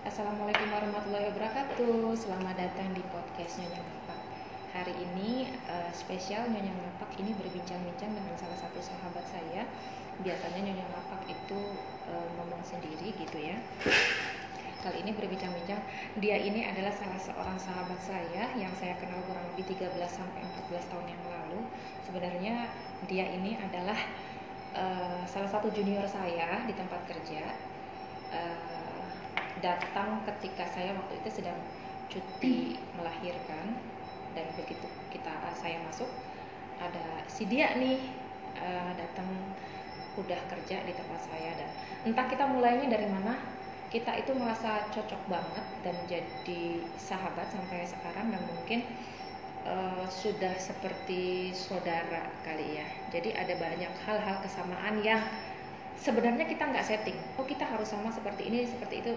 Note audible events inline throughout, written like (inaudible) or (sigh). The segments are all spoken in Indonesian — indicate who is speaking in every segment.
Speaker 1: Assalamualaikum warahmatullahi wabarakatuh. Selamat datang di podcast Nyonya Ngapak. Hari ini uh, spesial Nyonya Ngapak ini berbincang-bincang dengan salah satu sahabat saya. Biasanya Nyonya Ngapak itu uh, ngomong sendiri gitu ya. Kali ini berbincang-bincang, dia ini adalah salah seorang sahabat saya yang saya kenal kurang lebih 13 sampai 14 tahun yang lalu. Sebenarnya dia ini adalah uh, salah satu junior saya di tempat kerja. Uh, datang ketika saya waktu itu sedang cuti (clears throat) melahirkan. Dan begitu kita saya masuk ada si dia nih uh, datang udah kerja di tempat saya. Dan entah kita mulainya dari mana kita itu merasa cocok banget dan jadi sahabat sampai sekarang dan mungkin uh, sudah seperti saudara kali ya. Jadi ada banyak hal-hal kesamaan yang sebenarnya kita nggak setting. Oh kita harus sama seperti ini seperti itu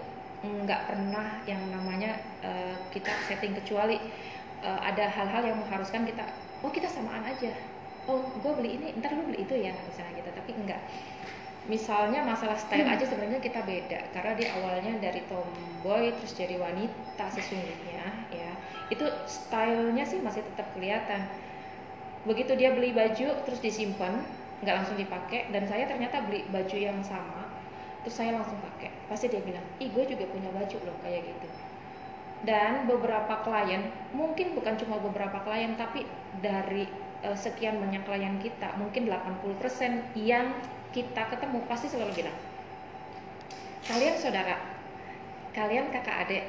Speaker 1: nggak pernah yang namanya uh, kita setting kecuali uh, ada hal-hal yang mengharuskan kita oh kita samaan aja. Oh gue beli ini ntar lu beli itu ya misalnya gitu. Tapi enggak misalnya masalah style aja sebenarnya kita beda. Karena dia awalnya dari tomboy terus jadi wanita sesungguhnya ya. Itu stylenya sih masih tetap kelihatan. Begitu dia beli baju terus disimpan nggak langsung dipakai dan saya ternyata beli baju yang sama terus saya langsung pakai. Pasti dia bilang ih gue juga punya baju loh kayak gitu. Dan beberapa klien mungkin bukan cuma beberapa klien tapi dari uh, sekian banyak klien kita mungkin 80% yang kita ketemu pasti selalu bilang kalian saudara kalian kakak adik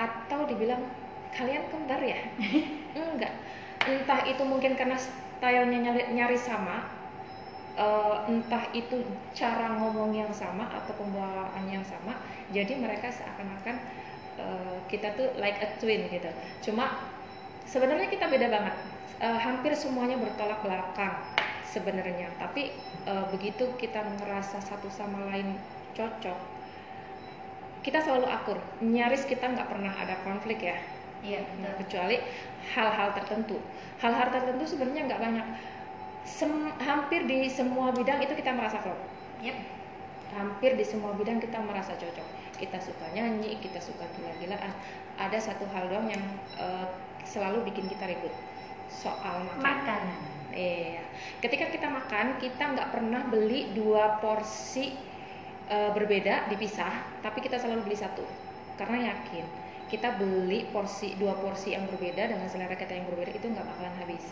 Speaker 1: atau dibilang kalian kembar ya? (laughs) Enggak. Entah itu mungkin karena stylenya nyari, nyari sama uh, entah itu cara ngomong yang sama atau pembawaan yang sama jadi mereka seakan-akan uh, kita tuh like a twin gitu. Cuma sebenarnya kita beda banget. Uh, hampir semuanya bertolak belakang sebenarnya. Tapi uh, begitu kita ngerasa satu sama lain cocok kita selalu akur. Nyaris kita nggak pernah ada konflik ya. Iya, nah, kecuali hal-hal tertentu. Hal-hal tertentu sebenarnya nggak banyak sem hampir di semua bidang itu kita merasa klop. Yep. Hampir di semua bidang kita merasa cocok. Kita suka nyanyi, kita suka gila-gilaan. Ada satu hal doang yang uh, selalu bikin kita ribut soal makan. Makanan. Iya. Ketika kita makan, kita nggak pernah beli dua porsi uh, berbeda dipisah, tapi kita selalu beli satu karena yakin kita beli porsi dua porsi yang berbeda dengan selera kita yang berbeda itu nggak bakalan habis.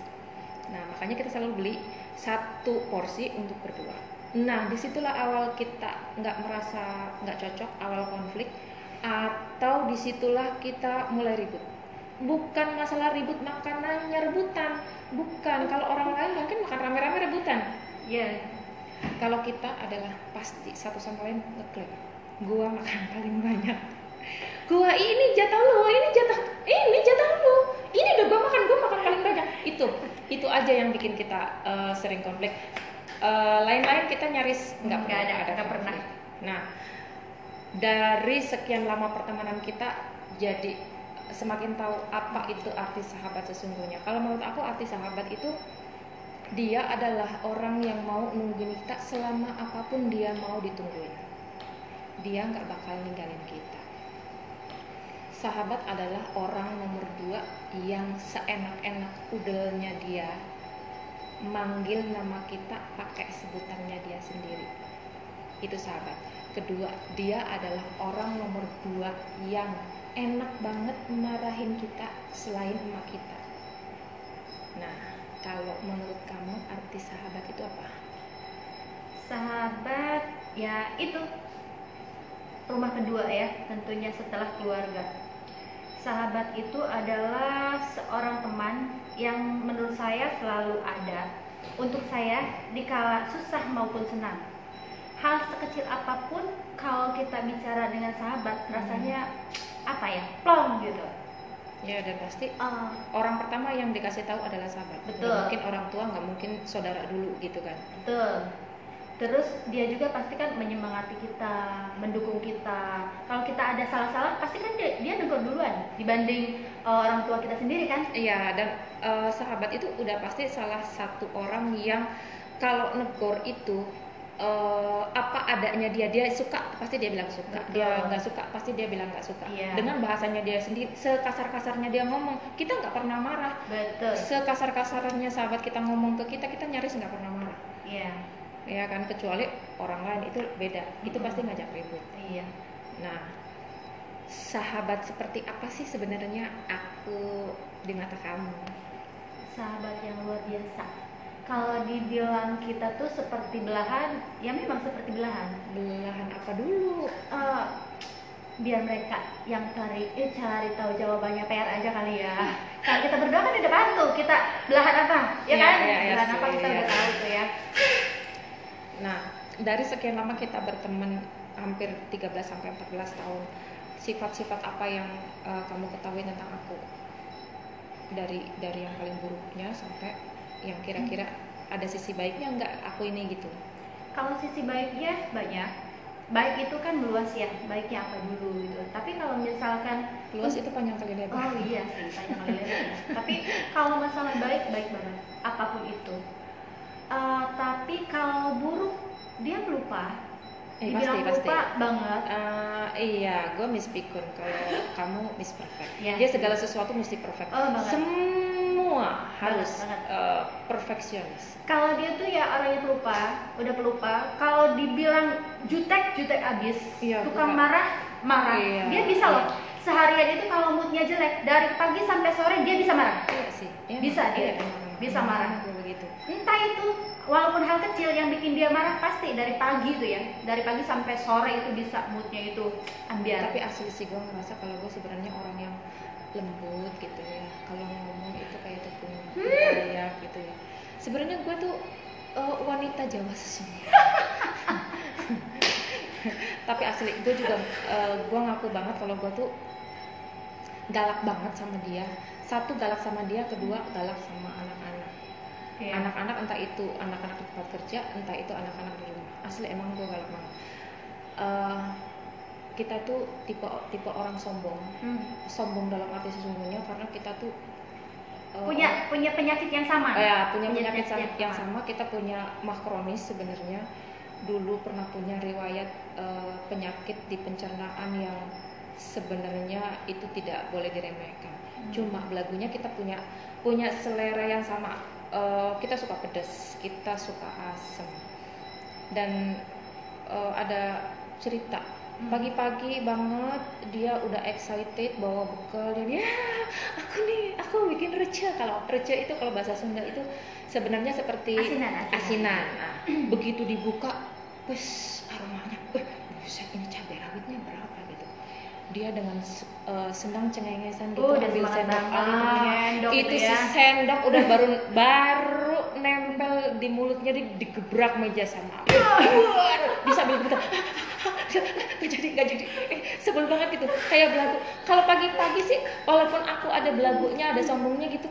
Speaker 1: Nah, makanya kita selalu beli satu porsi untuk berdua. Nah, di situlah awal kita nggak merasa nggak cocok, awal konflik, atau di situlah kita mulai ribut. Bukan masalah ribut makanannya rebutan, bukan. Kalau orang lain mungkin makan rame-rame rebutan. Ya, yeah. kalau kita adalah pasti satu sama lain ngeklaim. Gua makan paling banyak. (laughs) Gua ini jatah lu, ini jatah, ini jatah lu. Ini udah gua makan, gua makan paling banyak. Itu itu aja yang bikin kita uh, sering konflik. Uh, lain-lain kita nyaris nggak pernah ada ada pernah. nah dari sekian lama pertemanan kita jadi semakin tahu apa itu arti sahabat sesungguhnya. Kalau menurut aku arti sahabat itu dia adalah orang yang mau nungguin kita selama apa pun dia mau ditungguin. Dia nggak bakal ninggalin kita. Sahabat adalah orang nomor dua yang seenak-enak udelnya dia manggil nama kita pakai sebutannya dia sendiri. Itu sahabat. Kedua dia adalah orang nomor dua yang enak banget marahin kita selain emak kita. Nah kalau menurut kamu arti sahabat itu apa?
Speaker 2: Sahabat ya itu rumah kedua ya tentunya setelah keluarga sahabat itu adalah seorang teman yang menurut saya selalu ada untuk saya di kala susah maupun senang. Hal sekecil apa pun kalau kita bicara dengan sahabat rasanya apa ya? plong gitu.
Speaker 1: Ya dan pasti uh, orang pertama yang dikasih tahu adalah sahabat.
Speaker 2: Betul.
Speaker 1: Gak mungkin orang tua, nggak mungkin saudara dulu gitu kan.
Speaker 2: Betul terus dia juga pasti kan menyemangati kita mendukung kita kalau kita ada salah-salah pasti kan dia, dia duluan dibanding uh, orang tua kita sendiri kan?
Speaker 1: Iya dan uh, sahabat itu udah pasti salah satu orang yang kalau negor itu eh, apa adanya dia dia suka pasti dia bilang suka. Dia
Speaker 2: Betul.
Speaker 1: nggak suka pasti dia bilang nggak suka.
Speaker 2: Iya.
Speaker 1: dengan bahasanya dia sendiri sekasar kasarnya dia ngomong kita nggak pernah marah.
Speaker 2: Betul.
Speaker 1: Sekasar kasarnya sahabat kita ngomong ke kita kita nyaris nggak pernah marah.
Speaker 2: Iya.
Speaker 1: Ya kan? Kecuali orang lain itu beda. Itu pasti ngajak ribut.
Speaker 2: Iya.
Speaker 1: Nah sahabat seperti apa sih sebenarnya aku di mata kamu?
Speaker 2: Sahabat yang luar biasa. Kalau dibilang kita tuh seperti belahan ya memang seperti belahan.
Speaker 1: Belahan apa dulu?
Speaker 2: Eh, biar mereka yang cari eh cari tahu jawabannya PR aja kali ya. Kalau kita berdua kan udah bantu kita belahan apa? Ya
Speaker 1: Iya,
Speaker 2: kan?
Speaker 1: iya, iya
Speaker 2: belahan
Speaker 1: sih,
Speaker 2: apa kita
Speaker 1: iya.
Speaker 2: udah tahu tuh ya.
Speaker 1: Nah, dari sekian lama kita berteman hampir 13 sampai 14 tahun. Sifat-sifat apa yang uh, kamu ketahui tentang aku? Dari dari yang paling buruknya sampai yang kira-kira ada sisi baiknya enggak aku ini gitu.
Speaker 2: kalau sisi baiknya banyak baik itu kan meluas ya baiknya apa dulu gitu tapi kalau misalkan
Speaker 1: Luas itu panjang kali lebar.
Speaker 2: Oh iya sih, banyak kali lebar. Tapi kalau masalah baik, baik banget, apa pun itu. Eh, tapi kalau buruk, dia pelupa.
Speaker 1: Eh,
Speaker 2: Dibilang
Speaker 1: pasti, pasti.
Speaker 2: lupa banget.
Speaker 1: Uh, iya, gue miss pikun kalau kamu miss perfect.
Speaker 2: Iya.
Speaker 1: Dia segala sesuatu mesti perfect.
Speaker 2: Oh banget.
Speaker 1: Semua harus
Speaker 2: banget.
Speaker 1: uh, perfeksionis.
Speaker 2: Kalau dia tuh ya orangnya pelupa, udah pelupa. Kalau dibilang jutek, jutek abis.
Speaker 1: Iya,
Speaker 2: Tukang
Speaker 1: bukan.
Speaker 2: marah, marah.
Speaker 1: Iya,
Speaker 2: Dia bisa
Speaker 1: iya.
Speaker 2: loh. Seharian itu kalau moodnya jelek, dari pagi sampai sore dia bisa marah.
Speaker 1: Iya sih. Iya,
Speaker 2: Bisa
Speaker 1: emang.
Speaker 2: dia.
Speaker 1: Iya.
Speaker 2: Bisa marah.
Speaker 1: begitu.
Speaker 2: entah itu walaupun hal kecil yang bikin dia marah pasti dari pagi tuh ya dari pagi sampai sore itu bisa moodnya itu ambiar
Speaker 1: tapi asli sih gue ngerasa kalau gue sebenarnya orang yang lembut gitu ya kalau ngomong itu kayak tepung
Speaker 2: Hmm.
Speaker 1: ayak gitu ya sebenarnya gue tuh eh, wanita Jawa sesungguhnya (laughs) tapi asli gue juga gue ngaku banget kalau gue tuh galak banget sama dia satu galak sama dia kedua galak sama anak-anak
Speaker 2: Iya.
Speaker 1: anak-anak entah itu anak-anak di tempat kerja entah itu anak-anak di rumah asli emang gue galak banget Eh, kita tuh tipe tipe orang sombong
Speaker 2: Hmm.
Speaker 1: sombong dalam arti sesungguhnya karena kita tuh eh,
Speaker 2: punya punya penyakit yang sama
Speaker 1: Oh ya, punya penyakit
Speaker 2: penyakit
Speaker 1: sam- yang sama. Kita punya mah kronis sebenarnya. Dulu pernah punya riwayat eh, penyakit di pencernaan yang sebenarnya itu tidak boleh diremehkan.
Speaker 2: Hmm.
Speaker 1: Cuma belagunya kita punya punya selera yang sama. Eh, kita suka pedas, kita suka asam. Dan eh, ada cerita.
Speaker 2: Hmm.
Speaker 1: pagi-pagi banget dia udah excited bawa bekal. Dan ya aku nih aku bikin rece kalau rece itu kalau bahasa Sunda itu sebenarnya seperti
Speaker 2: asinan asinan,
Speaker 1: asinan. Nah, begitu dibuka wes aromanya. Eh buset ini cabai rawitnya berapa dia dengan eh, senang cengengesan gitu
Speaker 2: Oh,
Speaker 1: ambil sendok ah, itu
Speaker 2: gitu
Speaker 1: si
Speaker 2: ya.
Speaker 1: sendok udah (laughs) baru baru nempel di mulutnya di, digebrak meja sama aku. Wah, bisa ambil bentar. Nggak jadi nggak jadi. Eh, sebel banget gitu. Kayak belagu. Kalau pagi-pagi sih walaupun aku ada belagunya ada sombongnya gitu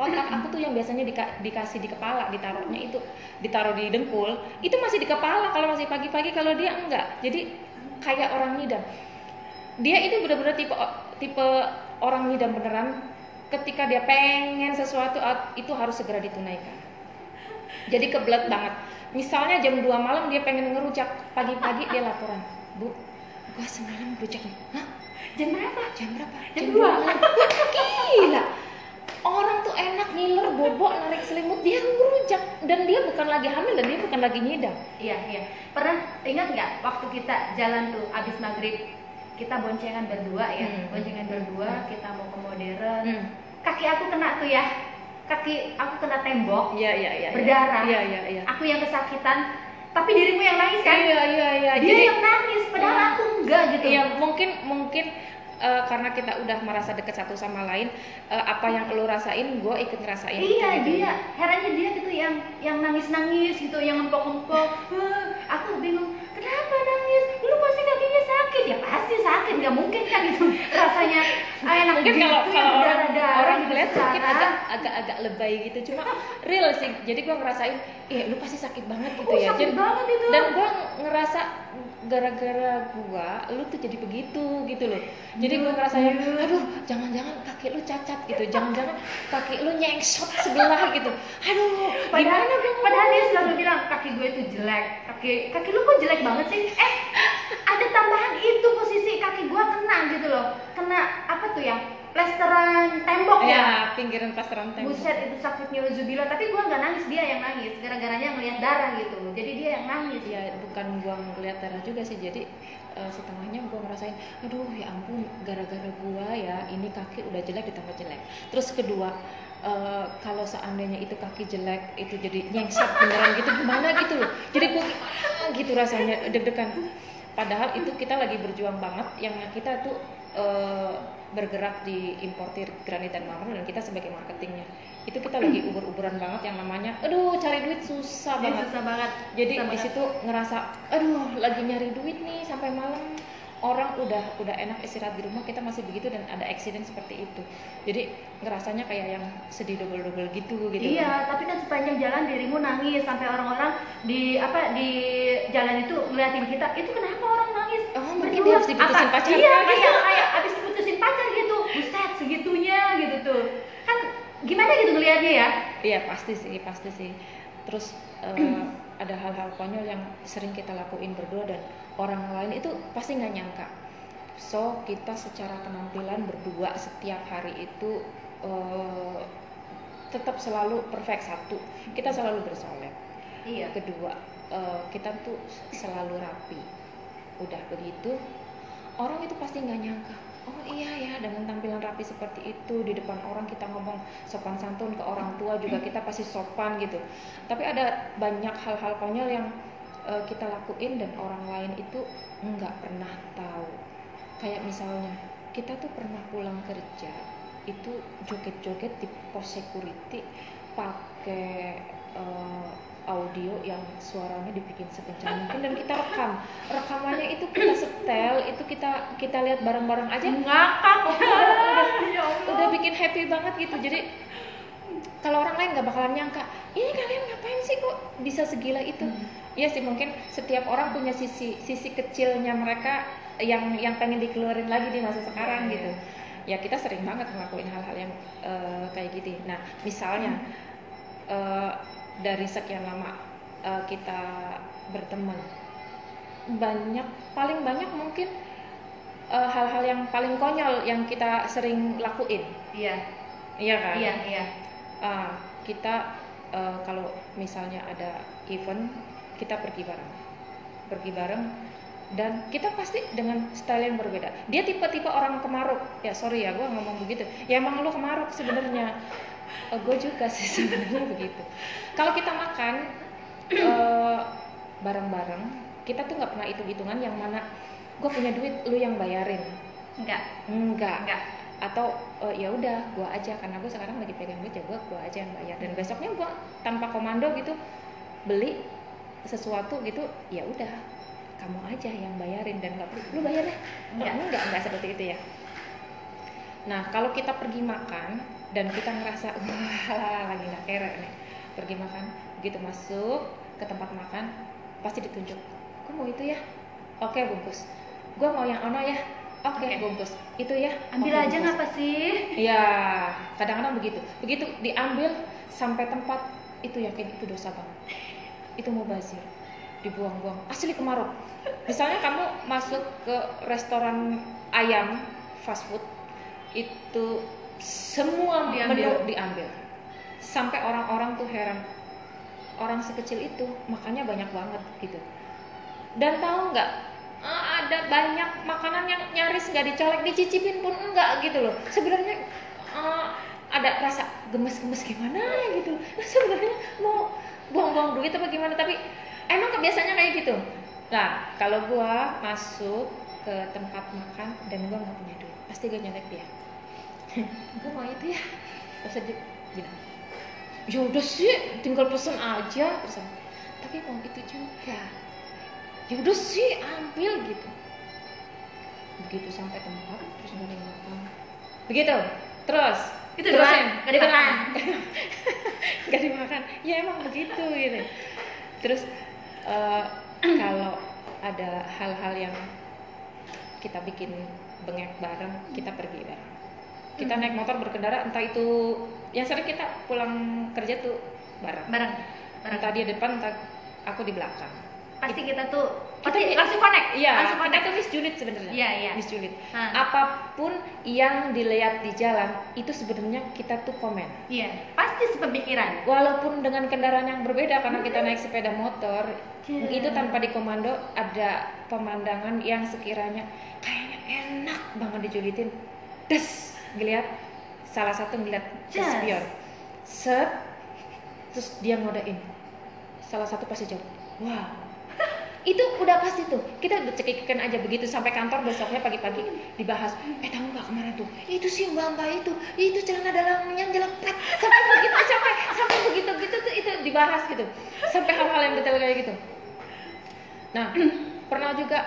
Speaker 1: otak aku tuh yang biasanya dika- dikasih di kepala ditaruhnya itu ditaruh di dengkul itu masih di kepala kalau masih pagi-pagi kalau dia enggak. Jadi kayak orang ngidam dia itu benar-benar tipe tipe orang ngidam beneran. Ketika dia pengen sesuatu itu harus segera ditunaikan. Jadi kebelet banget. Misalnya jam 2 malam dia pengen ngerujak pagi-pagi dia laporan bu gua semalam ngerujak nih. Hah?
Speaker 2: Jam berapa?
Speaker 1: Jam berapa?
Speaker 2: Jam
Speaker 1: dua.
Speaker 2: dua.
Speaker 1: malam. Wah, (laughs) gila. Orang tuh enak ngiler bobok narik selimut. Dia ngerujak dan dia bukan lagi hamil dan dia bukan lagi nyidam
Speaker 2: iya iya. Pernah ingat nggak waktu kita jalan tuh abis maghrib kita boncengan berdua ya.
Speaker 1: Hmm.
Speaker 2: boncengan berdua kita mau ke modern.
Speaker 1: Hmm.
Speaker 2: kaki aku kena tuh ya. Kaki aku kena tembok.
Speaker 1: Iya iya iya
Speaker 2: Berdarah.
Speaker 1: iya iya iya.
Speaker 2: Aku yang kesakitan. Tapi dirimu yang nangis kan?
Speaker 1: Iya iya iya.
Speaker 2: Dia
Speaker 1: Jadi-
Speaker 2: yang nangis padahal
Speaker 1: Iya.
Speaker 2: aku enggak gitu.
Speaker 1: Iya mungkin mungkin eh, karena kita udah merasa deket satu sama lain eh, apa yang lo rasain gue ikut ngerasain.
Speaker 2: Iya
Speaker 1: gitu.
Speaker 2: dia. Herannya dia gitu yang yang nangis nangis gitu yang ngempok ngempok aku bingung kenapa nangis? Lu pasti kakinya sakit. Ya pasti sakit. Nggak mungkin kan itu. Rasanya ah, enak.
Speaker 1: Mungkin
Speaker 2: gitu
Speaker 1: kalau
Speaker 2: ya
Speaker 1: kalau orang ngeliat mungkin agak agak agak lebay gitu. Cuma real sih. Jadi gue ngerasain eh lu pasti sakit banget gitu
Speaker 2: Oh,
Speaker 1: ya.
Speaker 2: sakit
Speaker 1: Jadi-
Speaker 2: banget itu.
Speaker 1: dan gue ngerasa gara-gara gua lu tuh jadi begitu gitu loh. Jadi gue ngerasain aduh. Jangan-jangan kaki lu cacat gitu. Jangan-jangan kaki lu nyengsot sebelah gitu. Aduh
Speaker 2: padahal
Speaker 1: gimana
Speaker 2: padahal dia selalu bilang kaki gue itu jelek. Kaki kaki kaki lu kok jelek banget sih? Eh ada tambahan itu posisi kaki gua kena gitu loh. Kena apa tuh ya plesteran tembok ya,
Speaker 1: ya? pinggiran pasaran tembok.
Speaker 2: Buset itu sakitnya Zubila. Tapi gua nggak nangis dia yang nangis. Gara-garanya ngelihat darah gitu. Jadi dia yang nangis.
Speaker 1: Ya bukan gua ngeliat darah juga sih. Jadi eh, setengahnya gua ngerasain aduh ya ampun gara-gara gua ya ini kaki udah jelek ditambah jelek. Terus kedua eh, kalau seandainya itu kaki jelek itu jadi nyengsek beneran gitu gimana gitu loh. Jadi gua gimana gitu rasanya deg-degan. Padahal itu kita lagi berjuang banget yang kita tuh eh, bergerak di importir granit dan marmer dan kita sebagai marketingnya. Itu kita lagi (clears throat) ubur-uburan banget yang namanya aduh cari duit susah
Speaker 2: Dia
Speaker 1: banget.
Speaker 2: susah banget.
Speaker 1: Jadi
Speaker 2: Susah
Speaker 1: di situ ngerasa aduh lagi nyari duit nih sampai malam. Orang udah udah enak istirahat di rumah kita masih begitu dan ada accident seperti itu. Jadi ngerasanya kayak yang sedih double double gitu gitu
Speaker 2: Iya, tapi kan sepanjang jalan dirimu nangis sampai orang-orang di apa di jalan itu ngeliatin kita, itu kenapa orang nangis?
Speaker 1: Oh, mungkin dia habis diputusin pacar
Speaker 2: Iya,
Speaker 1: kan?
Speaker 2: kayak kayak habis diputusin pacar gitu. Buset, segitunya gitu tuh. Kan gimana gitu ngeliatnya ya?
Speaker 1: iya pasti sih pasti sih. Terus eh, (clears throat) ada hal-hal konyol yang sering kita lakuin berdua dan orang lain itu pasti nggak nyangka. So kita secara penampilan berdua setiap hari itu eh, tetap selalu perfect satu. Kita selalu bersolek.
Speaker 2: Iya.
Speaker 1: kedua eh, kita tuh selalu rapi. Udah begitu orang itu pasti nggak nyangka. Oh iya ya dengan tampilan rapi seperti itu di depan orang kita ngomong sopan santun ke orang tua juga kita pasti sopan gitu. Tapi ada banyak hal-hal konyol yang eh, kita lakuin dan orang lain itu nggak pernah tahu. Kayak misalnya kita tuh pernah pulang kerja itu joget-joget di pos security pakai eh, audio yang suaranya dibikin sekencang mungkin dan kita rekam rekamannya itu kita setel itu kita kita lihat bareng-bareng aja
Speaker 2: Ngakak. (laughs) ya Allah.
Speaker 1: udah bikin happy banget gitu jadi kalau orang lain nggak bakalan nyangka ini kalian ngapain sih kok bisa segila itu Iya sih mungkin setiap orang punya sisi sisi kecilnya mereka yang yang pengen dikeluarin lagi di masa sekarang
Speaker 2: Iya.
Speaker 1: gitu ya kita sering banget ngelakuin hal-hal yang eh, kayak gitu nah misalnya eh, dari sekian lama eh, kita berteman. Banyak paling banyak mungkin eh, hal-hal yang paling konyol yang kita sering lakuin.
Speaker 2: Iya,
Speaker 1: iya kan?
Speaker 2: Iya, iya.
Speaker 1: Ah, kita eh, kalau misalnya ada event kita pergi bareng. Pergi bareng dan kita pasti dengan style yang berbeda. Dia tipe-tipe orang kemaruk. Ya sorry ya gue ngomong begitu. Ya emang lu kemaruk sebenarnya gue juga sih (laughs) sebenarnya begitu. Kalau kita makan eh, bareng-bareng kita tuh nggak pernah hitung-hitungan yang mana gue punya duit lu yang bayarin.
Speaker 2: Enggak,
Speaker 1: enggak.
Speaker 2: Enggak.
Speaker 1: atau eh, ya udah gua aja karena gue sekarang lagi pegang duit ya gua gua aja yang bayar. Dan besoknya gua tanpa komando gitu beli sesuatu gitu ya udah kamu aja yang bayarin dan nggak perlu lu bayar deh
Speaker 2: enggak.
Speaker 1: Enggak enggak seperti itu ya. Nah kalau kita pergi makan dan kita ngerasa (laughs) wah lagi nggak kere nih pergi makan begitu masuk ke tempat makan pasti ditunjuk kok mau itu ya oke bungkus gua mau yang ono ya oke
Speaker 2: Oke.
Speaker 1: bungkus itu ya
Speaker 2: Ambil aja ngapa sih?
Speaker 1: Iya, kadang-kadang begitu. Begitu diambil sampai tempat itu yakin itu dosa banget. Itu mau bazir, dibuang-buang. Asli kemaruk. Misalnya kamu masuk ke restoran ayam fast food, itu semua
Speaker 2: Diambil.
Speaker 1: menu diambil. Sampai orang-orang tuh heran. Orang sekecil itu makannya banyak banget gitu. Dan tahu nggak? eh, ada banyak makanan yang nyaris nggak dicolek, dicicipin pun enggak gitu loh. Sebenarnya eh, ada rasa gemes-gemes gimana gitu. Sebenarnya mau buang-buang duit apa gimana? Tapi emang kebiasaannya kayak gitu. Nah, kalau gua masuk ke tempat makan dan gua nggak punya duit, pasti gua nyolek dia. Gua mau itu ya. Terus dia bilang, ya udah sih, tinggal pesen aja. Terus aku, tapi mau itu juga. Ya udah sih ambil gitu. Begitu sampai tempat terus nggak ada yang makan begitu? Terus?
Speaker 2: Itu doang, nggak dimakan. (laughs)
Speaker 1: nggak dimakan. Ya emang begitu gitu. Terus eh, (clears throat) kalau ada hal-hal yang kita bikin bengek bareng kita pergi bareng kita
Speaker 2: Hmm.
Speaker 1: naik motor berkendara entah itu yang sering kita pulang kerja tuh bareng
Speaker 2: Bareng. Bareng.
Speaker 1: entah dia depan entah aku di belakang
Speaker 2: pasti kita tuh
Speaker 1: Kita
Speaker 2: pasti langsung connect
Speaker 1: Iya,
Speaker 2: langsung
Speaker 1: kita
Speaker 2: connect
Speaker 1: tuh Miss Julid sebenarnya.
Speaker 2: Iya, iya.
Speaker 1: Miss Julid.
Speaker 2: Nah.
Speaker 1: Apa pun yang dilihat di jalan itu sebenarnya kita tuh komen.
Speaker 2: iya pasti sepemikiran
Speaker 1: Walaupun dengan kendaraan yang berbeda karena kita naik sepeda motor,
Speaker 2: Iya.
Speaker 1: itu tanpa dikomando ada pemandangan yang sekiranya kayaknya enak banget dijulitin. Des, ngeliat salah satu ngeliat
Speaker 2: Yes.
Speaker 1: spion. Set, terus dia ngodain. Salah satu pasti jawab, wow. (laughs) itu udah pasti tuh kita udah cekikikan aja begitu sampai kantor besoknya pagi-pagi dibahas eh tahu nggak kemarin tuh itu sih mbak mbak itu itu celana dalamnya jelepet sampai begitu (laughs) sampai sampai begitu gitu tuh itu dibahas gitu sampai hal-hal yang detail kayak gitu nah (clears throat) pernah juga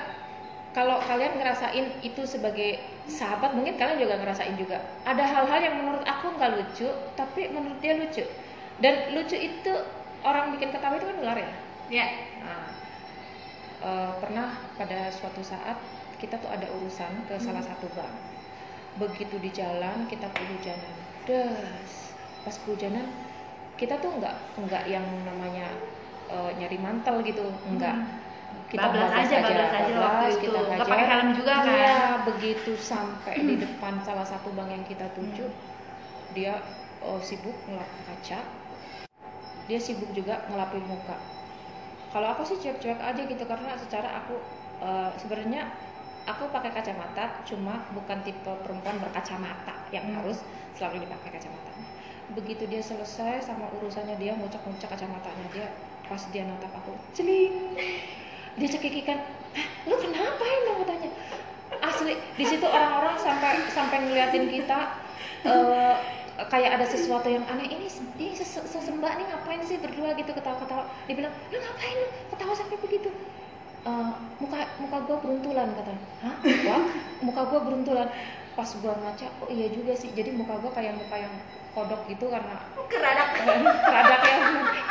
Speaker 1: kalau kalian ngerasain itu sebagai sahabat mungkin kalian juga ngerasain juga ada hal-hal yang menurut aku nggak lucu tapi menurut dia lucu dan lucu itu orang bikin ketawa itu kan ular ya
Speaker 2: ya
Speaker 1: Nah, eh, pernah pada suatu saat kita tuh ada urusan ke salah satu bank. Begitu di jalan kita kehujanan, des. Pas kehujanan kita tuh nggak nggak yang namanya eh, nyari mantel gitu, enggak. Kita
Speaker 2: Bablas aja, bablas aja waktu itu.
Speaker 1: kita
Speaker 2: Nggak pakai helm juga kan?
Speaker 1: Iya, begitu sampai di depan salah satu bank yang kita tuju, dia oh, sibuk ngelap kaca, dia sibuk juga ngelapin muka kalau aku sih cuek-cuek aja gitu karena secara aku eh, sebenarnya aku pakai kacamata cuma bukan tipe perempuan berkacamata yang
Speaker 2: Hmm.
Speaker 1: harus selalu dipakai kacamata begitu dia selesai sama urusannya dia ngucak-ngucak kacamatanya dia pas dia natap aku celing dia cekikikan Hah, lu kenapa emang katanya asli di situ orang-orang sampai sampai ngeliatin kita eh, kayak ada sesuatu yang aneh ini ini ses- sesembah nih ngapain sih berdua? gitu ketawa-ketawa. Dia bilang lu ngapain lu? Ketawa sampai begitu. "Eh, muka muka gue beruntulan katanya. Hah? Wah, muka gue beruntulan pas gua ngaca oh iya juga sih. Jadi muka gua kayak muka yang kodok gitu karena
Speaker 2: keradak. (laughs)
Speaker 1: Keradak ya.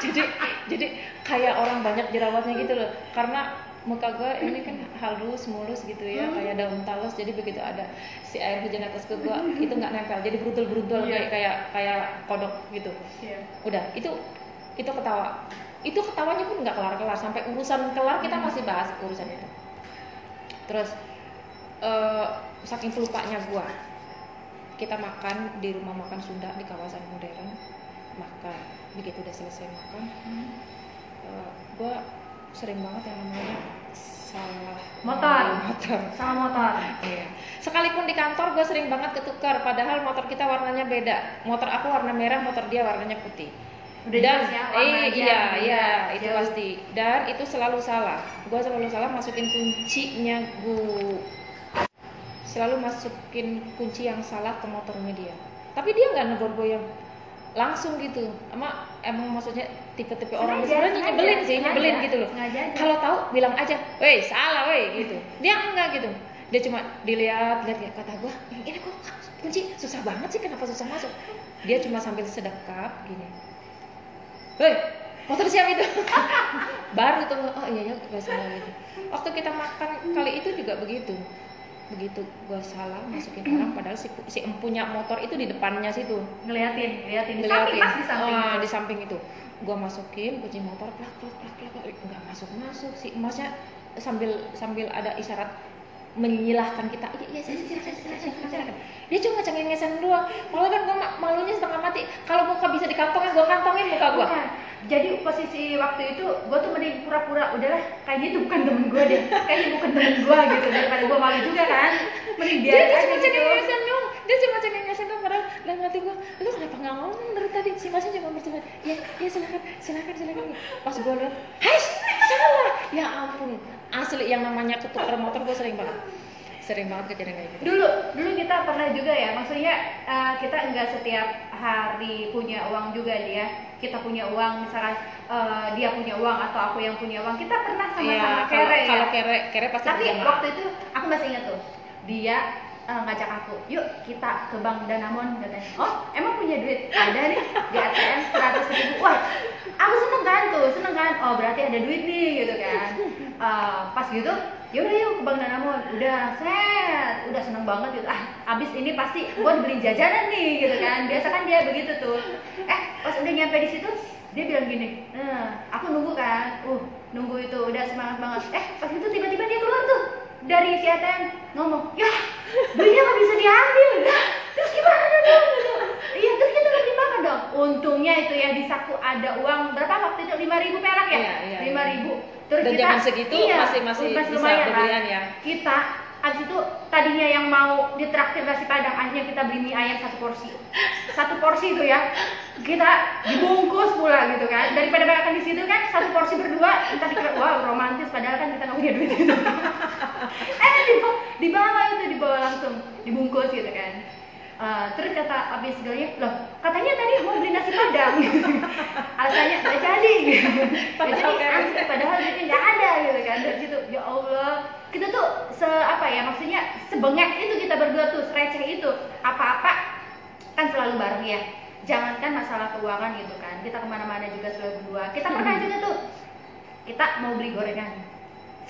Speaker 1: Jadi jadi kayak orang banyak jerawatnya gitu loh. Karena muka gue ini kan halus mulus gitu ya
Speaker 2: Hmm.
Speaker 1: kayak daun talus. Jadi begitu ada si air hujan atas ke gue itu nggak nempel. Jadi beruntul beruntul
Speaker 2: Iya.
Speaker 1: kayak kayak kayak kodok gitu.
Speaker 2: Iya.
Speaker 1: udah itu itu ketawa. Itu ketawanya pun nggak kelar kelar sampai urusan kelar kita
Speaker 2: Hmm.
Speaker 1: masih bahas urusan itu. Terus eh, saking pelupanya gua kita makan di rumah makan Sunda di kawasan modern makan begitu udah selesai makan eh, gua sering banget yang namanya salah
Speaker 2: Motor.
Speaker 1: motor
Speaker 2: sama motor
Speaker 1: Iya. Sekalipun di kantor gue sering banget ketukar, padahal motor kita warnanya beda. Motor aku warna merah, motor dia warnanya putih.
Speaker 2: Udah
Speaker 1: Dan
Speaker 2: ya,
Speaker 1: eh, iya iya itu
Speaker 2: jauh.
Speaker 1: pasti. Dan itu selalu salah. Gue selalu salah masukin kuncinya gue. Selalu masukin kunci yang salah ke motornya dia. Tapi dia nggak negor gue yang langsung gitu. Emang emang maksudnya tipe-tipe orang sebenarnya nyebelin sih, nyebelin gitu loh kalau tahu bilang aja, weh salah weh gitu. Dia enggak gitu. Dia cuma dilihat, lihat kayak kata gua, ini kok kunci susah banget sih kenapa susah masuk? Dia cuma sambil sedekat gini. Weh, motor siapa itu? (laughs) Baru tuh, oh iya ya salah gitu. Waktu kita makan kali itu juga begitu. Begitu gua salah masukin orang padahal si, si empunya motor itu di depannya situ.
Speaker 2: Ngeliatin ngeliatin. Di
Speaker 1: ngeliatin.
Speaker 2: samping pas di samping.
Speaker 1: Ah, di samping itu. Gua masukin kunci motor plak plak plak plak. nggak masuk masuk si emasnya sambil sambil ada isyarat menyilahkan kita. Iya iya silakan silakan silakan dia cuma cengengesan doang. Malah kan ma- malunya setengah mati. Kalau muka bisa dikantongin gua kantongin muka
Speaker 2: Bukan. Jadi posisi waktu itu gue tuh mending pura-pura udahlah kayaknya itu bukan temen gue deh. Kayaknya bukan temen gue gitu daripada gue malu juga kan. Mending
Speaker 1: dia
Speaker 2: aja
Speaker 1: cuma
Speaker 2: gitu.
Speaker 1: cengengesan doang. Dia cuma cengengesan doang padahal dalam hati gua lu kenapa nggak ngomong dari tadi? Si masnya cuma bercanda ya ya silakan silakan silakan. Pas gua lihat salah ya ampun asli yang namanya ketukar motor gua sering banget. Sering banget kejadian kayak gitu.
Speaker 2: Dulu dulu kita pernah juga ya maksudnya eh, kita enggak setiap hari punya uang juga dia kita punya uang misalkan eh, dia punya uang atau aku yang punya uang kita pernah sama-sama
Speaker 1: kalau
Speaker 2: kere ya.
Speaker 1: kalau kere kere pasti
Speaker 2: tapi
Speaker 1: berjamaah.
Speaker 2: waktu itu aku masih ingat tuh dia eh, ngajak aku yuk kita ke bank Danamon katanya. Oh emang punya duit? Ada nih di ATM seratus ribu. Wah aku seneng kan tuh seneng kan oh berarti ada duit nih gitu kan. (laughs) Eh, pas gitu yaudah yuk ke bank Danamon udah set udah seneng banget gitu. Ah abis ini pasti gua dibeliin jajanan nih gitu kan. Biasa kan dia begitu tuh. Eh pas udah nyampe di situ dia bilang gini nah aku nunggu kan. Uh nunggu itu udah semangat banget. Eh pas itu tiba-tiba dia keluar tuh dari si ATM ngomong ya duitnya nggak bisa diambil. Nah, terus gimana dong gitu. iya terus kita dimakan dong. Untungnya itu ya di saku ada uang. Berapa waktu itu? Lima ribu perak ya?
Speaker 1: Iya, iya,
Speaker 2: lima
Speaker 1: iya.
Speaker 2: ribu. Terus
Speaker 1: Dan
Speaker 2: kita
Speaker 1: zaman segitu
Speaker 2: iya,
Speaker 1: masih- masih bisa
Speaker 2: lumayan
Speaker 1: berlian ya.
Speaker 2: kita abis itu tadinya yang mau ditraktir nasi padang akhirnya kita beli mie ayam satu porsi. Satu porsi itu ya. Kita dibungkus pula gitu kan. Daripada makan di situ kan satu porsi berdua kita dikira wah romantis. Padahal kan kita nggak punya duit itu. (laughs) Eh dibawa, dibawa itu dibawa langsung. Dibungkus gitu kan Eh, terus kata abis segalanya loh katanya tadi mau beli nasi padang. (laughs) Alasannya nggak jadi. Gitu (laughs) nggak jadi
Speaker 1: Padahal kan-
Speaker 2: asli padahal duitnya nggak ada gitu kan. Dari situ ya Allah. Kita tuh se apa ya maksudnya sebengek itu kita berdua tuh receh itu. Apa-apa kan selalu bareng ya. Jangankan masalah keuangan gitu kan. Kita ke mana-mana juga selalu berdua. Kita pernah juga tuh kita mau beli gorengan.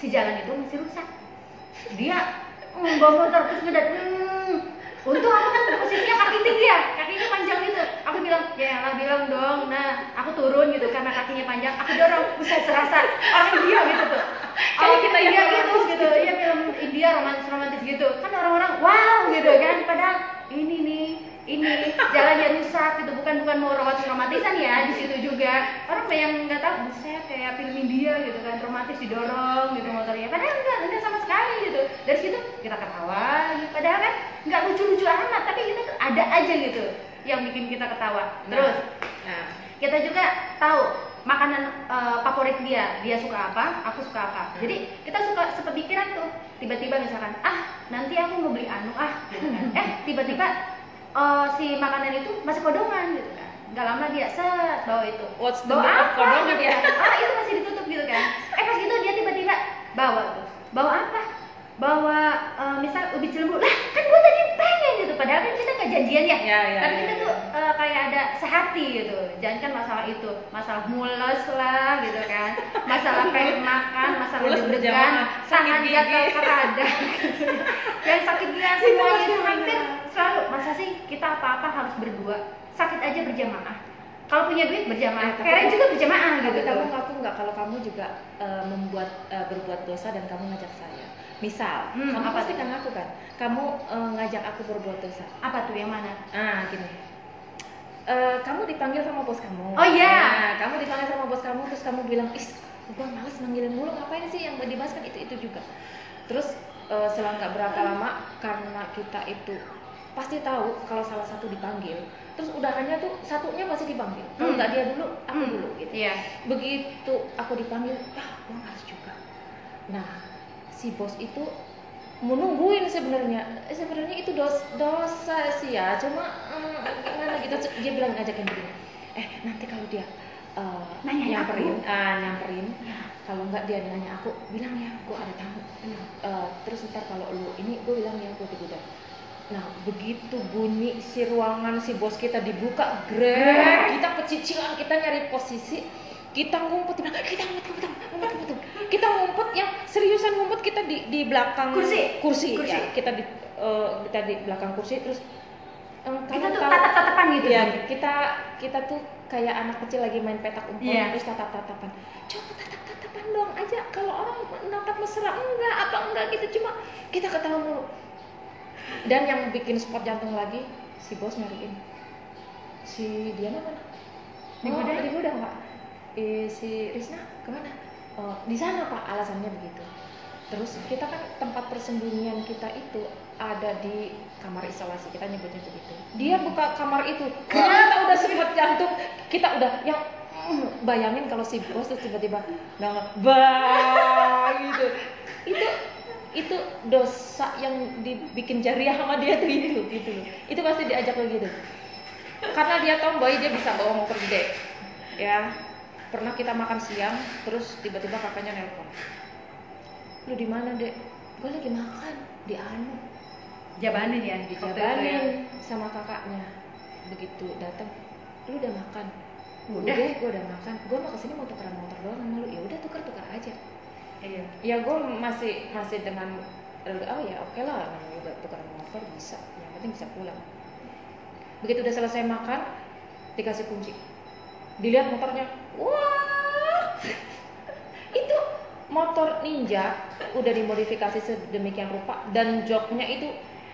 Speaker 2: Si jalan itu masih rusak. Dia bawa motor terus ngedat hmm. untung aku kan posisinya kaki tinggi ya. Kakinya panjang gitu. Aku bilang ya lah bilang dong. Nah aku turun gitu karena kakinya panjang. Aku dorong bisa serasa orang India gitu tuh. Oh
Speaker 1: kita
Speaker 2: India gitu
Speaker 1: romantis.
Speaker 2: gitu iya film India romantis romantis gitu. Kan orang-orang wow gitu kan. Padahal ini nih ini jalannya rusak gitu. Bukan bukan mau romantis romantisan ya di situ juga. Orang yang nggak tahu saya kayak film India gitu kan romantis didorong gitu motornya. Padahal enggak enggak sama sekali gitu. Dari situ kita ketawa gitu. padahal kan nggak lucu-lucu amat tapi kita tuh ada aja gitu yang bikin kita ketawa. Terus
Speaker 1: Nah,
Speaker 2: kita juga tahu makanan eh, favorit dia. Dia suka apa aku suka apa. Jadi kita suka sepikiran tuh. Tiba-tiba misalkan ah nanti aku mau beli anu ah. Gitu kan. (laughs) Eh tiba-tiba eh, si makanan itu masih kodongan gitu kan. Nggak lama dia set bawa itu.
Speaker 1: What's the
Speaker 2: bawa apa gitu
Speaker 1: ya?
Speaker 2: ah itu masih ditutup gitu kan. Eh pas itu dia tiba-tiba bawa tuh. Bawa apa? Bawa eh, misal ubi cilembu lah kan gua tadi pengen gitu. Padahal kan kita nggak janjian ya.
Speaker 1: Ya, ya,
Speaker 2: tapi
Speaker 1: ya,
Speaker 2: kita
Speaker 1: ya.
Speaker 2: tuh eh, kayak ada sehati gitu. Jangan kan masalah itu. Masalah mules lah gitu kan. Masalah pengen makan masalah
Speaker 1: Mules
Speaker 2: deg-degan tangan
Speaker 1: gigi.
Speaker 2: gatal kerada (laughs) yang sakit gigi semuanya itu hampir. Selalu masa sih kita apa-apa harus berdua? Sakit aja berjamaah. Kalau punya duit berjamaah.
Speaker 1: Tapi
Speaker 2: keren juga berjamaah
Speaker 1: tapi
Speaker 2: gitu.
Speaker 1: kamu ngaku nggak kalau kamu juga eh, membuat eh, berbuat dosa dan kamu ngajak saya. Misal
Speaker 2: Hmm,
Speaker 1: kamu
Speaker 2: apa
Speaker 1: pasti kan ngaku kan? Kamu eh, ngajak aku berbuat dosa.
Speaker 2: Apa tuh yang mana?
Speaker 1: Ah gini. Eh, kamu dipanggil sama bos kamu.
Speaker 2: Oh, iya.
Speaker 1: Nah, kamu dipanggil sama bos kamu terus kamu bilang is gua males manggilin mulu ngapain sih yang dibahas kan? Itu itu juga. Terus eh, selang nggak berapa lama karena kita itu pasti tahu kalau salah satu dipanggil. Terus udahannya tuh satunya pasti dipanggil. Kalau
Speaker 2: Hmm.
Speaker 1: nggak dia dulu aku
Speaker 2: Hmm.
Speaker 1: dulu gitu.
Speaker 2: Iya.
Speaker 1: Begitu aku dipanggil ah gue males juga. Nah si bos itu mau nungguin sebenarnya. Eh, sebenarnya itu dos dosa sih ya. Cuma mm, gimana gitu. Dia bilang ngajakin begini eh nanti kalau dia
Speaker 2: Nanyain
Speaker 1: nyamperin
Speaker 2: aku.
Speaker 1: ah, nyamperin
Speaker 2: Ya.
Speaker 1: kalau nggak dia nanya aku bilang ya gue ada tamu. Eh, terus ntar kalau lu ini gue bilang ya gue udah Nah, begitu bunyi si ruangan si bos kita dibuka, grek, kita kecicilan, kita nyari posisi, kita ngumpet, kita ngumpet, ngumpet, ngumpet, ngumpet, kita ngumpet yang seriusan ngumpet kita di di belakang
Speaker 2: Kursi.
Speaker 1: kursi,
Speaker 2: Kursi.
Speaker 1: ya. kita di eh, kita di belakang kursi terus
Speaker 2: kita tuh tatap-tatapan gitu kan.
Speaker 1: kita kita tuh kayak anak kecil lagi main petak umpet
Speaker 2: Iya.
Speaker 1: terus tatap-tatapan. Coba tatap-tatapan dong aja. Kalau orang natap mesra enggak apa enggak gitu cuma kita ketawa mulu. Dan yang bikin spot jantung lagi si bos nyariin si Diana mana?
Speaker 2: Di
Speaker 1: oh,
Speaker 2: gudang?
Speaker 1: di gudang pak. Eh, si Risna ke mana? Oh, di sana pak. Alasannya begitu. Terus kita kan tempat persembunyian kita itu ada di kamar isolasi kita nyebutnya begitu. Dia buka kamar itu, kita udah sempat jantung, kita udah yang bayangin kalau si bos tuh tiba-tiba banget bah gitu. Itu itu dosa yang dibikin jariah sama dia tuh itu gitu loh. Itu pasti diajak lo gitu. Karena dia tomboy dia bisa bawa motor gede. Ya. Pernah kita makan siang terus tiba-tiba kakaknya nelpon lu di mana dek gue lagi makan di anu
Speaker 2: jabanin ya ya.
Speaker 1: dijabanin sama kakaknya begitu datang lu udah makan
Speaker 2: Udah.
Speaker 1: udah gue udah makan gue mau ke sini mau tukeran motor doang sama lu ya udah tukar tukar aja
Speaker 2: iya.
Speaker 1: Ya gue masih masih dengan oh ya oke lah namanya udah tukeran motor bisa. Yang penting bisa pulang. Begitu udah selesai makan dikasih kunci. Dilihat motornya wah! (laughs) Itu motor ninja udah dimodifikasi sedemikian rupa dan joknya itu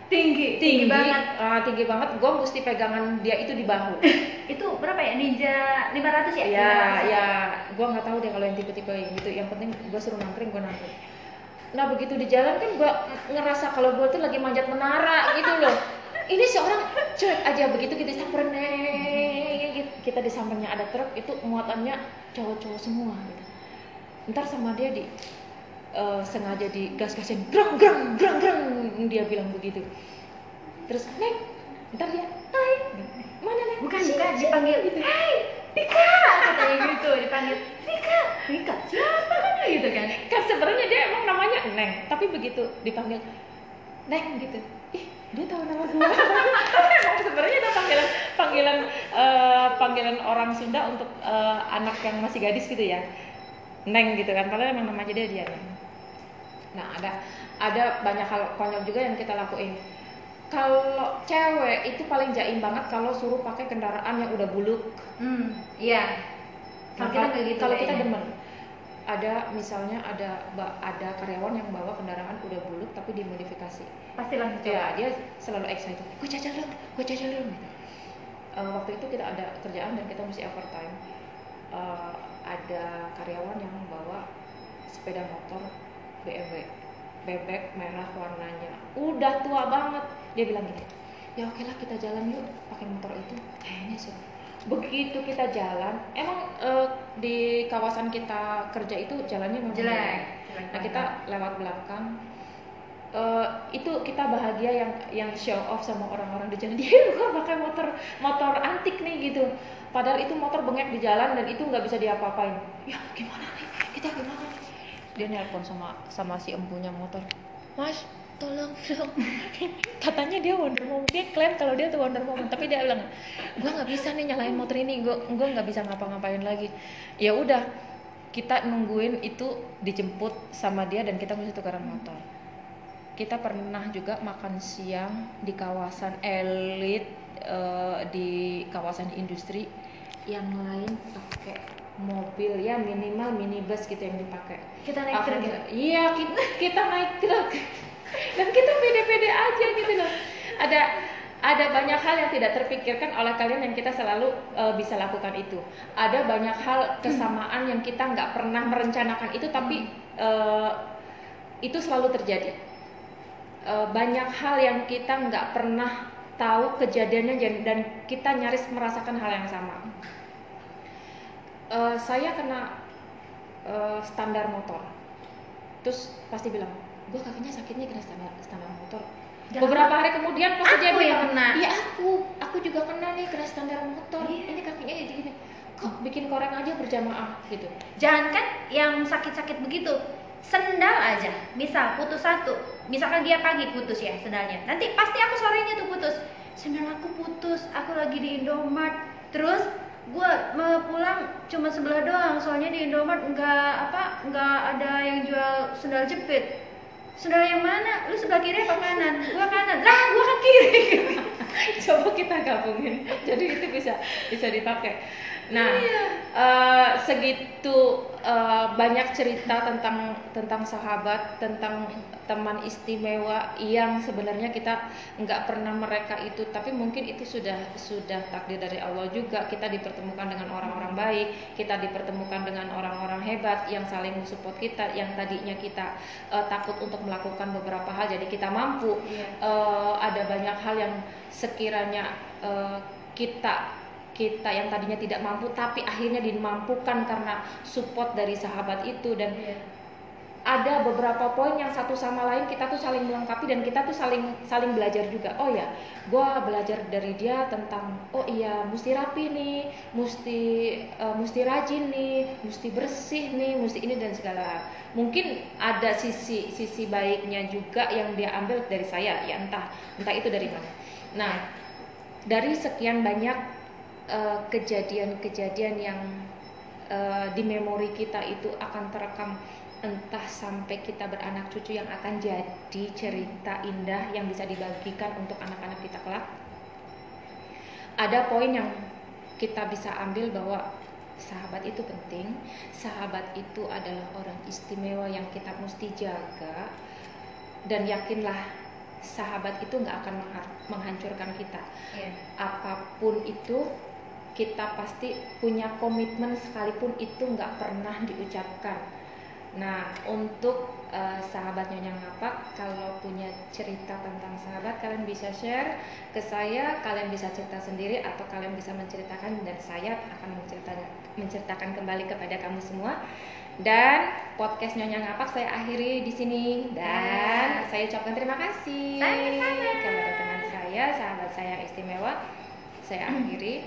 Speaker 2: tinggi
Speaker 1: tinggi,
Speaker 2: banget.
Speaker 1: Ah, tinggi banget. Gue mesti pegangan dia itu di bahu. (laughs)
Speaker 2: Itu berapa ya? Ninja 500 ya?
Speaker 1: Ya
Speaker 2: 500
Speaker 1: ya gue nggak tahu deh kalau yang tipe-tipe yang gitu. Yang penting gue suruh nangkring gue nangkring. Nah begitu di jalan kan gue ngerasa kalau gue tuh lagi manjat menara gitu loh. (laughs) Ini seorang cuek aja. Begitu kita samperin nih, kita di sampingnya ada truk itu muatannya cowok-cowok semua gitu. ntar sama dia di eh, sengaja di gas-gasin grang grang grang grang dia bilang begitu. Terus neng ntar dia hai mana neng?
Speaker 2: Bukan
Speaker 1: Sini,
Speaker 2: bukan
Speaker 1: sini."
Speaker 2: dipanggil
Speaker 1: gitu.
Speaker 2: hai Tika katanya gitu dipanggil Tika. Tika siapa gitu kan.
Speaker 1: Kan sebenarnya dia emang namanya Neng tapi begitu dipanggil Neng gitu. Ih dia tahu nama gue tapi (laughs) emang sebenarnya itu panggilan panggilan eh, panggilan orang Sunda untuk eh, anak yang masih gadis gitu ya. Neng gitu kan padahal emang namanya dia dia Neng nah ada ada banyak hal konyol juga yang kita lakuin. Kalau cewek itu paling jaim banget kalau suruh pakai kendaraan yang udah buluk.
Speaker 2: Hmm iya. Kalau kita gitu
Speaker 1: kalau kita
Speaker 2: kayaknya.
Speaker 1: demen. Ada misalnya ada ada karyawan yang bawa kendaraan udah buluk tapi dimodifikasi.
Speaker 2: Pasti langsung coba
Speaker 1: ya dia selalu excited. Gue jajal dong gue jajal dong gitu. Eh, waktu itu kita ada kerjaan dan kita mesti overtime Eh, ada karyawan yang bawa sepeda motor BMW bebek merah warnanya udah tua banget dia bilang gini ya oke lah kita jalan yuk pakai motor itu kayaknya sih begitu kita jalan emang eh, di kawasan kita kerja itu jalannya memang
Speaker 2: jelek
Speaker 1: Nah kita lewat belakang eh, itu kita bahagia yang yang show off sama orang-orang di jalan (laughs) dia gua pakai motor motor antik nih gitu. Padahal itu motor bengek di jalan dan itu nggak bisa diapa-apain. Ya gimana nih? Kita gimana nih? Dia nelpon sama sama si empunya motor. Mas, tolong dong. (laughs) Katanya dia Wonder Woman. Dia klaim kalau dia tuh Wonder Woman, tapi dia bilang, gua nggak bisa nih nyalain motor ini. Gua gua nggak bisa ngapa-ngapain lagi. Ya udah, kita nungguin itu dijemput sama dia dan kita mesti tukaran motor. Kita pernah juga makan siang di kawasan elit eh, di kawasan industri yang lain pakai mobil ya minimal minibus gitu yang dipakai.
Speaker 2: kita naik truk
Speaker 1: kita- Iya kita kita naik truk dan kita pede-pede aja gitu loh. Ada ada banyak hal yang tidak terpikirkan oleh kalian yang kita selalu eh, bisa lakukan itu. Ada banyak hal kesamaan yang kita nggak pernah merencanakan itu tapi eh, itu selalu terjadi. Eh, banyak hal yang kita nggak pernah tahu kejadiannya dan kita nyaris merasakan hal yang sama. Eh, saya kena eh, standar motor. Terus pasti bilang gue kakinya sakitnya kena standar standar motor.
Speaker 2: Jangan-
Speaker 1: beberapa hari kemudian pasti dia bilang
Speaker 2: kena.
Speaker 1: iya aku aku juga kena nih kena standar motor.
Speaker 2: Iya.
Speaker 1: ini kakinya jadi gini. Kok bikin koreng aja berjamaah gitu.
Speaker 2: Jangan kan yang sakit-sakit begitu sendal aja. Misal putus satu misalkan dia pagi putus ya sendalnya. Nanti pasti aku sorenya tuh putus. Sendal aku putus aku lagi di Indomart terus gue mau pulang cuma sebelah doang soalnya di Indomart nggak apa nggak ada yang jual sendal jepit. Sendal yang mana? Lu sebelah kiri apa kanan? Gua kanan. Lah gua kan kiri. (laughs)
Speaker 1: Coba kita gabungin. Jadi itu bisa bisa dipakai nah
Speaker 2: Iya.
Speaker 1: eh, segitu eh, banyak cerita tentang tentang sahabat tentang teman istimewa yang sebenarnya kita nggak pernah mereka itu tapi mungkin itu sudah sudah takdir dari Allah juga kita dipertemukan dengan orang-orang baik kita dipertemukan dengan orang-orang hebat yang saling mensupport kita yang tadinya kita eh, takut untuk melakukan beberapa hal jadi kita mampu
Speaker 2: Iya.
Speaker 1: eh, ada banyak hal yang sekiranya eh, kita kita yang tadinya tidak mampu tapi akhirnya dimampukan karena support dari sahabat itu. Dan
Speaker 2: Iya.
Speaker 1: ada beberapa poin yang satu sama lain kita tuh saling melengkapi dan kita tuh saling saling belajar juga. Oh ya gue belajar dari dia tentang oh iya mesti rapi nih mesti eh, mesti rajin nih mesti bersih nih mesti ini dan segala. Mungkin ada sisi sisi baiknya juga yang dia ambil dari saya. Ya entah entah itu dari mana. Nah dari sekian banyak eh, kejadian-kejadian yang eh, di memori kita itu akan terekam entah sampai kita beranak cucu yang akan jadi cerita indah yang bisa dibagikan untuk anak-anak kita kelak. Ada poin yang kita bisa ambil bahwa sahabat itu penting. Sahabat itu adalah orang istimewa yang kita mesti jaga dan yakinlah sahabat itu nggak akan menghancurkan kita.
Speaker 2: Iya.
Speaker 1: Apa pun itu kita pasti punya komitmen sekalipun itu nggak pernah diucapkan. Nah, untuk uh, sahabat Nyonya Ngapak, kalau punya cerita tentang sahabat, kalian bisa share ke saya, kalian bisa cerita sendiri atau kalian bisa menceritakan dan saya akan menceritakan menceritakan kembali kepada kamu semua. Dan podcast Nyonya Ngapak saya akhiri di sini dan ya. saya ucapkan terima kasih kepada teman saya, sahabat saya yang istimewa. Saya akhiri.